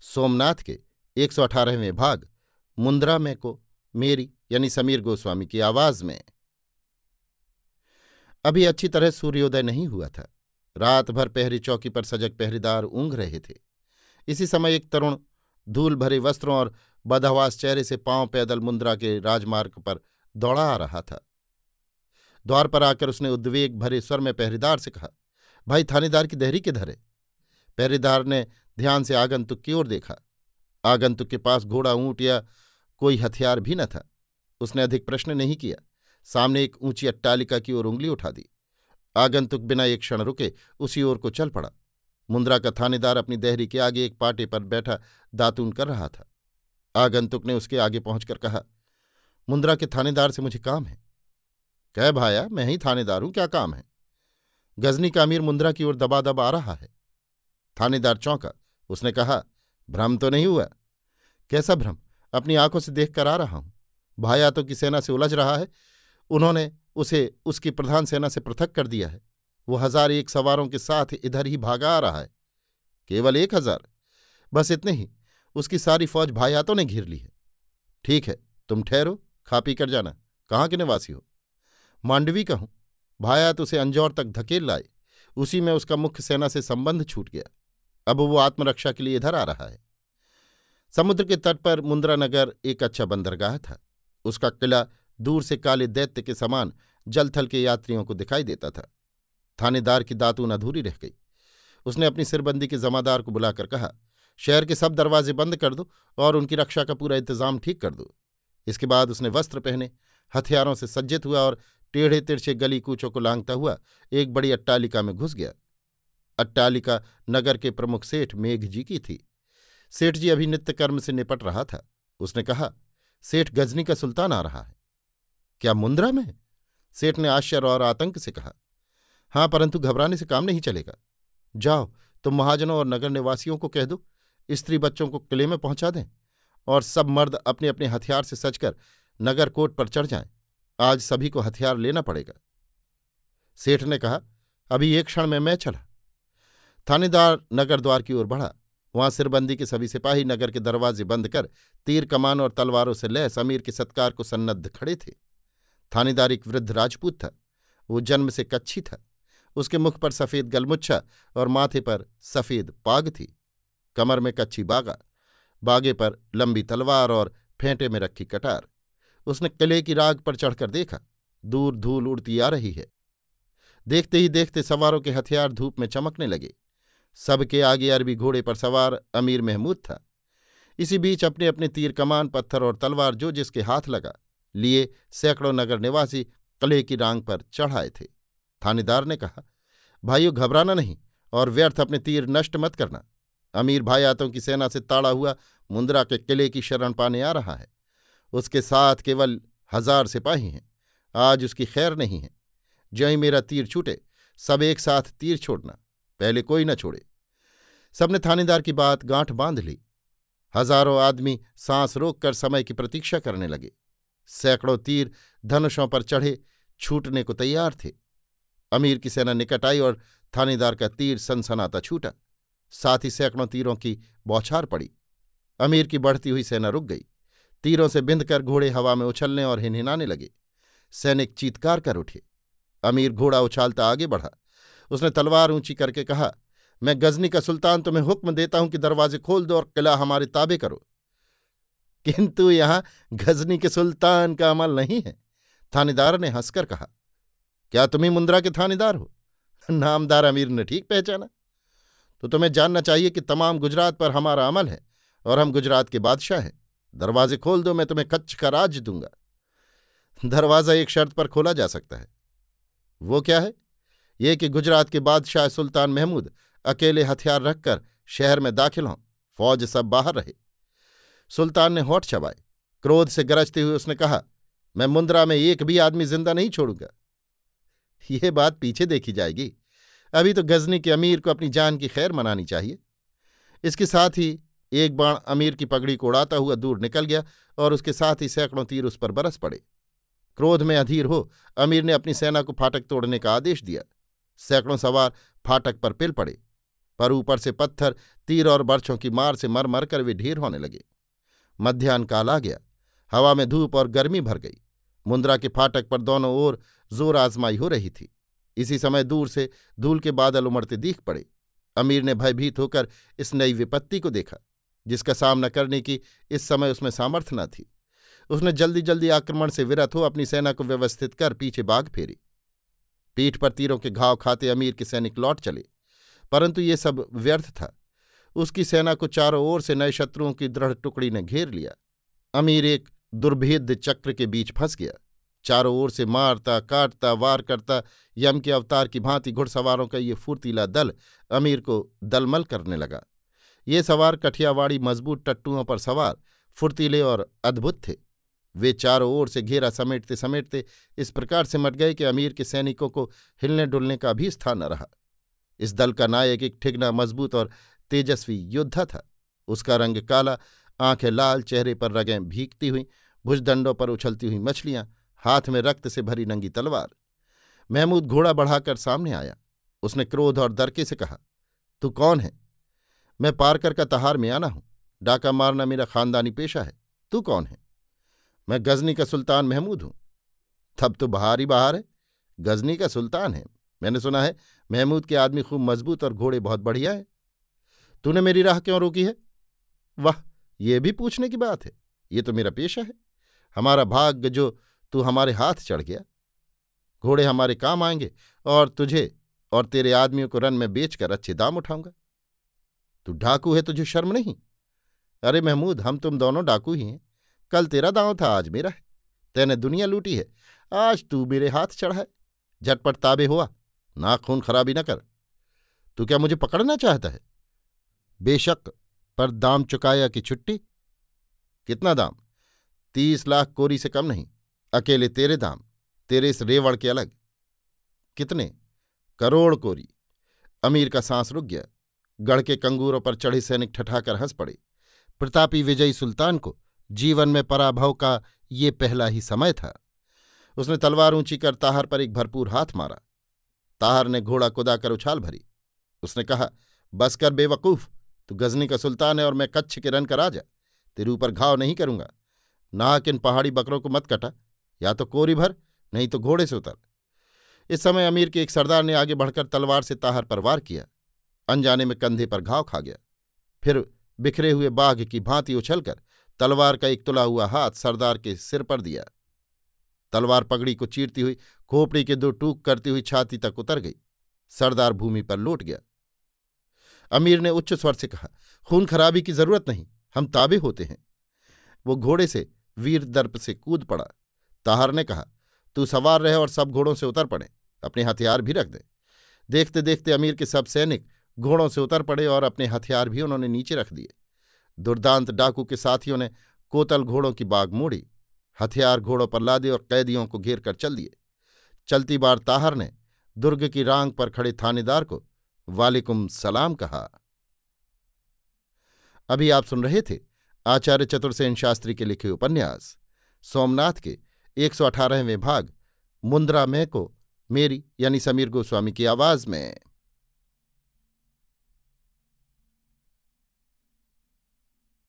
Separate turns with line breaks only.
सोमनाथ के एक सौ अठारहवें भाग, मुंद्रा में को मेरी यानी समीर गोस्वामी की आवाज़ में। अभी अच्छी तरह सूर्योदय नहीं हुआ था। रात भर पहरी चौकी पर सजग पहरेदार ऊंघ रहे थे। इसी समय एक तरुण धूल भरे वस्त्रों और बदहवास चेहरे से पाँव पैदल मुंद्रा के राजमार्ग पर दौड़ा आ रहा था। द्वार पर आकर उसने उद्वेग भरे स्वर में पहरेदार से कहा, भाई थानेदार की देहरी किधर है? पहरेदार ने ध्यान से आगंतुक की ओर देखा। आगंतुक के पास घोड़ा, ऊँट या कोई हथियार भी न था। उसने अधिक प्रश्न नहीं किया। सामने एक ऊँची अट्टालिका की ओर उंगली उठा दी। आगंतुक बिना एक क्षण रुके उसी ओर को चल पड़ा। मुंद्रा का थानेदार अपनी देहरी के आगे एक पाटे पर बैठा दातून कर रहा था। आगंतुक ने उसके आगे पहुंचकर कहा, मुंद्रा के थानेदार से मुझे काम है। कह भाया, मैं ही थानेदार हूँ, क्या काम है? गजनी का अमीर मुंद्रा की ओर दबा दबा आ रहा है। थानेदार चौंका उसने कहा, भ्रम तो नहीं हुआ? कैसा भ्रम? अपनी आँखों से देख कर आ रहा हूँ। भायातों की सेना से उलझ रहा है। उन्होंने उसे, उसकी प्रधान सेना से पृथक कर दिया है। वो हज़ार एक सवारों के साथ इधर ही भागा आ रहा है। केवल एक हज़ार? बस इतने ही। उसकी सारी फौज भायातों ने घिर ली है। ठीक है, तुम ठहरो, खा पी कर जाना। कहाँ के निवासी हो? मांडवी का हूँ। भायात उसे अंजौर तक धकेल लाए। उसी में उसका मुख्य सेना से संबंध छूट गया। अब वो आत्मरक्षा के लिए इधर आ रहा है। समुद्र के तट पर मुंद्रा नगर एक अच्छा बंदरगाह था। उसका किला दूर से काले दैत्य के समान जलथल के यात्रियों को दिखाई देता था। थानेदार की दातून अधूरी रह गई। उसने अपनी सिरबंदी के जमादार को बुलाकर कहा, शहर के सब दरवाजे बंद कर दो और उनकी रक्षा का पूरा इंतज़ाम ठीक कर दो। इसके बाद उसने वस्त्र पहने, हथियारों से सज्जित हुआ और टेढ़े तिरछे गली कूचों को लांगता हुआ एक बड़ी अट्टालिका में घुस गया। अट्टालिका नगर के प्रमुख सेठ मेघ जी की थी। सेठ जी अभी नित्य कर्म से निपट रहा था। उसने कहा, सेठ गजनी का सुल्तान आ रहा है। क्या मुंद्रा में सेठ ने आश्चर्य और आतंक से कहा, हाँ, परंतु घबराने से काम नहीं चलेगा। जाओ, तुम महाजनों और नगर निवासियों को कह दो, स्त्री बच्चों को किले में पहुँचा दें और सब मर्द अपने अपने हथियार से सजकर नगर कोट पर चढ़ जाएँ। आज सभी को हथियार लेना पड़ेगा। सेठ ने कहा, अभी एक क्षण में मैं चला। थानेदार नगर द्वार की ओर बढ़ा। वहाँ सिरबंदी के सभी सिपाही नगर के दरवाजे बंद कर तीर कमान और तलवारों से लैस अमीर के सत्कार को सन्नद्ध खड़े थे। थानेदार एक वृद्ध राजपूत था। वो जन्म से कच्छी था। उसके मुख पर सफ़ेद गलमुच्छा और माथे पर सफ़ेद पाग थी। कमर में कच्छी बागा, बागे पर लंबी तलवार और फेंटे में रखी कटार। उसने किले की राग पर चढ़कर देखा, दूर धूल उड़ती आ रही है। देखते ही देखते सवारों के हथियार धूप में चमकने लगे। सबके आगे अरबी घोड़े पर सवार अमीर महमूद था। इसी बीच अपने अपने तीर कमान, पत्थर और तलवार जो जिसके हाथ लगा, लिए सैकड़ों नगर निवासी कले की रांग पर चढ़ाए थे। थानेदार ने कहा, भाइयों, घबराना नहीं और व्यर्थ अपने तीर नष्ट मत करना। अमीर भाई आतों की सेना से ताड़ा हुआ मुंद्रा के किले की शरण पाने आ रहा है। उसके साथ केवल हज़ार सिपाही हैं। आज उसकी खैर नहीं है। जय मेरा तीर छूटे, सब एक साथ तीर छोड़ना। पहले कोई न छोड़े। सबने थानेदार की बात गांठ बाँध ली। हज़ारों आदमी सांस रोककर समय की प्रतीक्षा करने लगे। सैकड़ों तीर धनुषों पर चढ़े, छूटने को तैयार थे। अमीर की सेना निकट आई और थानेदार का तीर सनसनाता छूटा। साथ ही सैकड़ों तीरों की बौछार पड़ी। अमीर की बढ़ती हुई सेना रुक गई। तीरों से बिंद कर घोड़े हवा में उछलने और हिनहिनाने लगे। सैनिक चीतकार कर उठे। अमीर घोड़ा उछालता आगे बढ़ा। उसने तलवार ऊँची करके कहा मैं गजनी का सुल्तान तुम्हें हुक्म देता हूँ कि दरवाजे खोल दो और किला हमारे ताबे करो। किंतु यहाँ गजनी के सुल्तान का अमल नहीं है, थानेदार ने हंसकर कहा। क्या तुम ही मुंद्रा के थानेदार हो? नामदार अमीर ने ठीक पहचाना। तो तुम्हें जानना चाहिए कि तमाम गुजरात पर हमारा अमल है और हम गुजरात के बादशाह हैं। दरवाजे खोल दो, मैं तुम्हें कच्छ का राज दूँगा। दरवाज़ा एक शर्त पर खोला जा सकता है। वो क्या है? ये कि गुजरात के बादशाह सुल्तान महमूद अकेले हथियार रखकर शहर में दाखिल हों। फौज सब बाहर रहे। सुल्तान ने होठ चबाए। क्रोध से गरजते हुए उसने कहा, मैं मुंद्रा में एक भी आदमी ज़िंदा नहीं छोड़ूँगा। यह बात पीछे देखी जाएगी। अभी तो गजनी के अमीर को अपनी जान की खैर मनानी चाहिए। इसके साथ ही एक बाण अमीर की पगड़ी को उड़ाता हुआ दूर निकल गया और उसके साथ ही सैकड़ों तीर उस पर बरस पड़े। क्रोध में अधीर हो, अमीर ने अपनी सेना को फाटक तोड़ने का आदेश दिया। सैकड़ों सवार फाटक पर पिल पड़े। पर ऊपर से पत्थर, तीर और बर्छों की मार से मर मर कर वे ढेर होने लगे। मध्यान्ह काल आ गया। हवा में धूप और गर्मी भर गई। मुंद्रा के फाटक पर दोनों ओर ज़ोर आजमाई हो रही थी। इसी समय दूर से धूल के बादल उमड़ते दिख पड़े। अमीर ने भयभीत होकर इस नई विपत्ति को देखा, जिसका सामना करने की इस समय उसमें सामर्थ्य न थी। उसने जल्दी जल्दी आक्रमण से विरत हो अपनी सेना को व्यवस्थित कर पीछे बाघ फेरी। पीठ पर तीरों के घाव खाते अमीर के सैनिक लौट चले। परंतु ये सब व्यर्थ था। उसकी सेना को चारों ओर से नए शत्रुओं की दृढ़ टुकड़ी ने घेर लिया। अमीर एक दुर्भेद्य चक्र के बीच फंस गया। चारों ओर से मारता, काटता, वार करता, यम के अवतार की भांति घुड़सवारों का ये फुर्तीला दल अमीर को दलमल करने लगा। ये सवार कठियावाड़ी मज़बूत टट्टुओं पर सवार, फुर्तीले और अद्भुत थे। वे चारों ओर से घेरा समेटते समेटते इस प्रकार से मट गए कि अमीर के सैनिकों को हिलने डुलने का भी स्थान न रहा। इस दल का नायक एक ठिगना मज़बूत और तेजस्वी योद्धा था। उसका रंग काला, आँखें लाल, चेहरे पर रगें भीगती हुई, भुजदंडों पर उछलती हुई मछलियाँ, हाथ में रक्त से भरी नंगी तलवार। महमूद घोड़ा बढ़ाकर सामने आया। उसने क्रोध और दरके से कहा, तू कौन है? मैं पारकर का तहार में आना हूँ। डाका मारना मेरा खानदानी पेशा है। तू कौन है? मैं गजनी का सुल्तान महमूद हूँ। तब तो बहार ही बहार है। गजनी का सुल्तान है। मैंने सुना है महमूद के आदमी खूब मज़बूत और घोड़े बहुत बढ़िया है। तूने मेरी राह क्यों रोकी है? वाह, ये भी पूछने की बात है। ये तो मेरा पेशा है। हमारा भाग्य जो तू हमारे हाथ चढ़ गया। घोड़े हमारे काम आएँगे और तुझे और तेरे आदमियों को रन में बेचकर अच्छे दाम उठाऊँगा। तू डाकू है, तुझे शर्म नहीं। अरे महमूद, हम तुम दोनों डाकू ही हैं। कल तेरा दांव था, आज मेरा है। तेने दुनिया लूटी है। आज तू मेरे हाथ चढ़ा है। झटपट ताबे हुआ। ना खून खराबी न कर। तू क्या मुझे पकड़ना चाहता है? बेशक, पर दाम चुकाया कि छुट्टी? कितना दाम? तीस लाख कोरी से कम नहीं। अकेले तेरे दाम, तेरे इस रेवड़ के अलग। कितने? करोड़ कोरी। अमीर का सांस रुक गया। गढ़ के कंगूरों पर चढ़े सैनिक ठठाकर हंस पड़े। प्रतापी विजयी सुल्तान को जीवन में पराभव का ये पहला ही समय था। उसने तलवार ऊँची कर ताहर पर एक भरपूर हाथ मारा। ताहर ने घोड़ा कुदाकर उछाल भरी। उसने कहा बस कर बेवकूफ़, तू गजनी का सुल्तान है और मैं कच्छ के रन का राजा, तेरे ऊपर घाव नहीं करूँगा। नाक इन पहाड़ी बकरों को मत कटा, या तो कोरी भर, नहीं तो घोड़े से उतर। इस समय अमीर के एक सरदार ने आगे बढ़कर तलवार से ताहर पर वार किया। अनजाने में कंधे पर घाव खा गया। फिर बिखरे हुए बाघ की भांति उछलकर तलवार का एक तुला हुआ हाथ सरदार के सिर पर दिया। तलवार पगड़ी को चीरती हुई, खोपड़ी के दो टूक करती हुई छाती तक उतर गई। सरदार भूमि पर लौट गया। अमीर ने उच्च स्वर से कहा, खून खराबी की ज़रूरत नहीं, हम ताबे होते हैं। वो घोड़े से, वीर दर्प से कूद पड़ा। ताहर ने कहा, तू सवार रहे और सब घोड़ों से उतर पड़े, अपने हथियार भी रख दे। देखते देखते अमीर के सब सैनिक घोड़ों से उतर पड़े और अपने हथियार भी उन्होंने नीचे रख दिए। दुर्दांत डाकू के साथियों ने कोतल घोड़ों की बाग मोड़ी। हथियार घोड़ों पर लादे और कैदियों को घेर कर चल दिए। चलती बार ताहर ने दुर्ग की रांग पर खड़े थानेदार को, वालेकुम सलाम कहा। अभी आप सुन रहे थे आचार्य चतुर्सेन शास्त्री के लिखे उपन्यास, सोमनाथ के एक सौ अठारहवें भाग, मुंद्रा में को, मेरी यानी समीर गोस्वामी की आवाज़ में।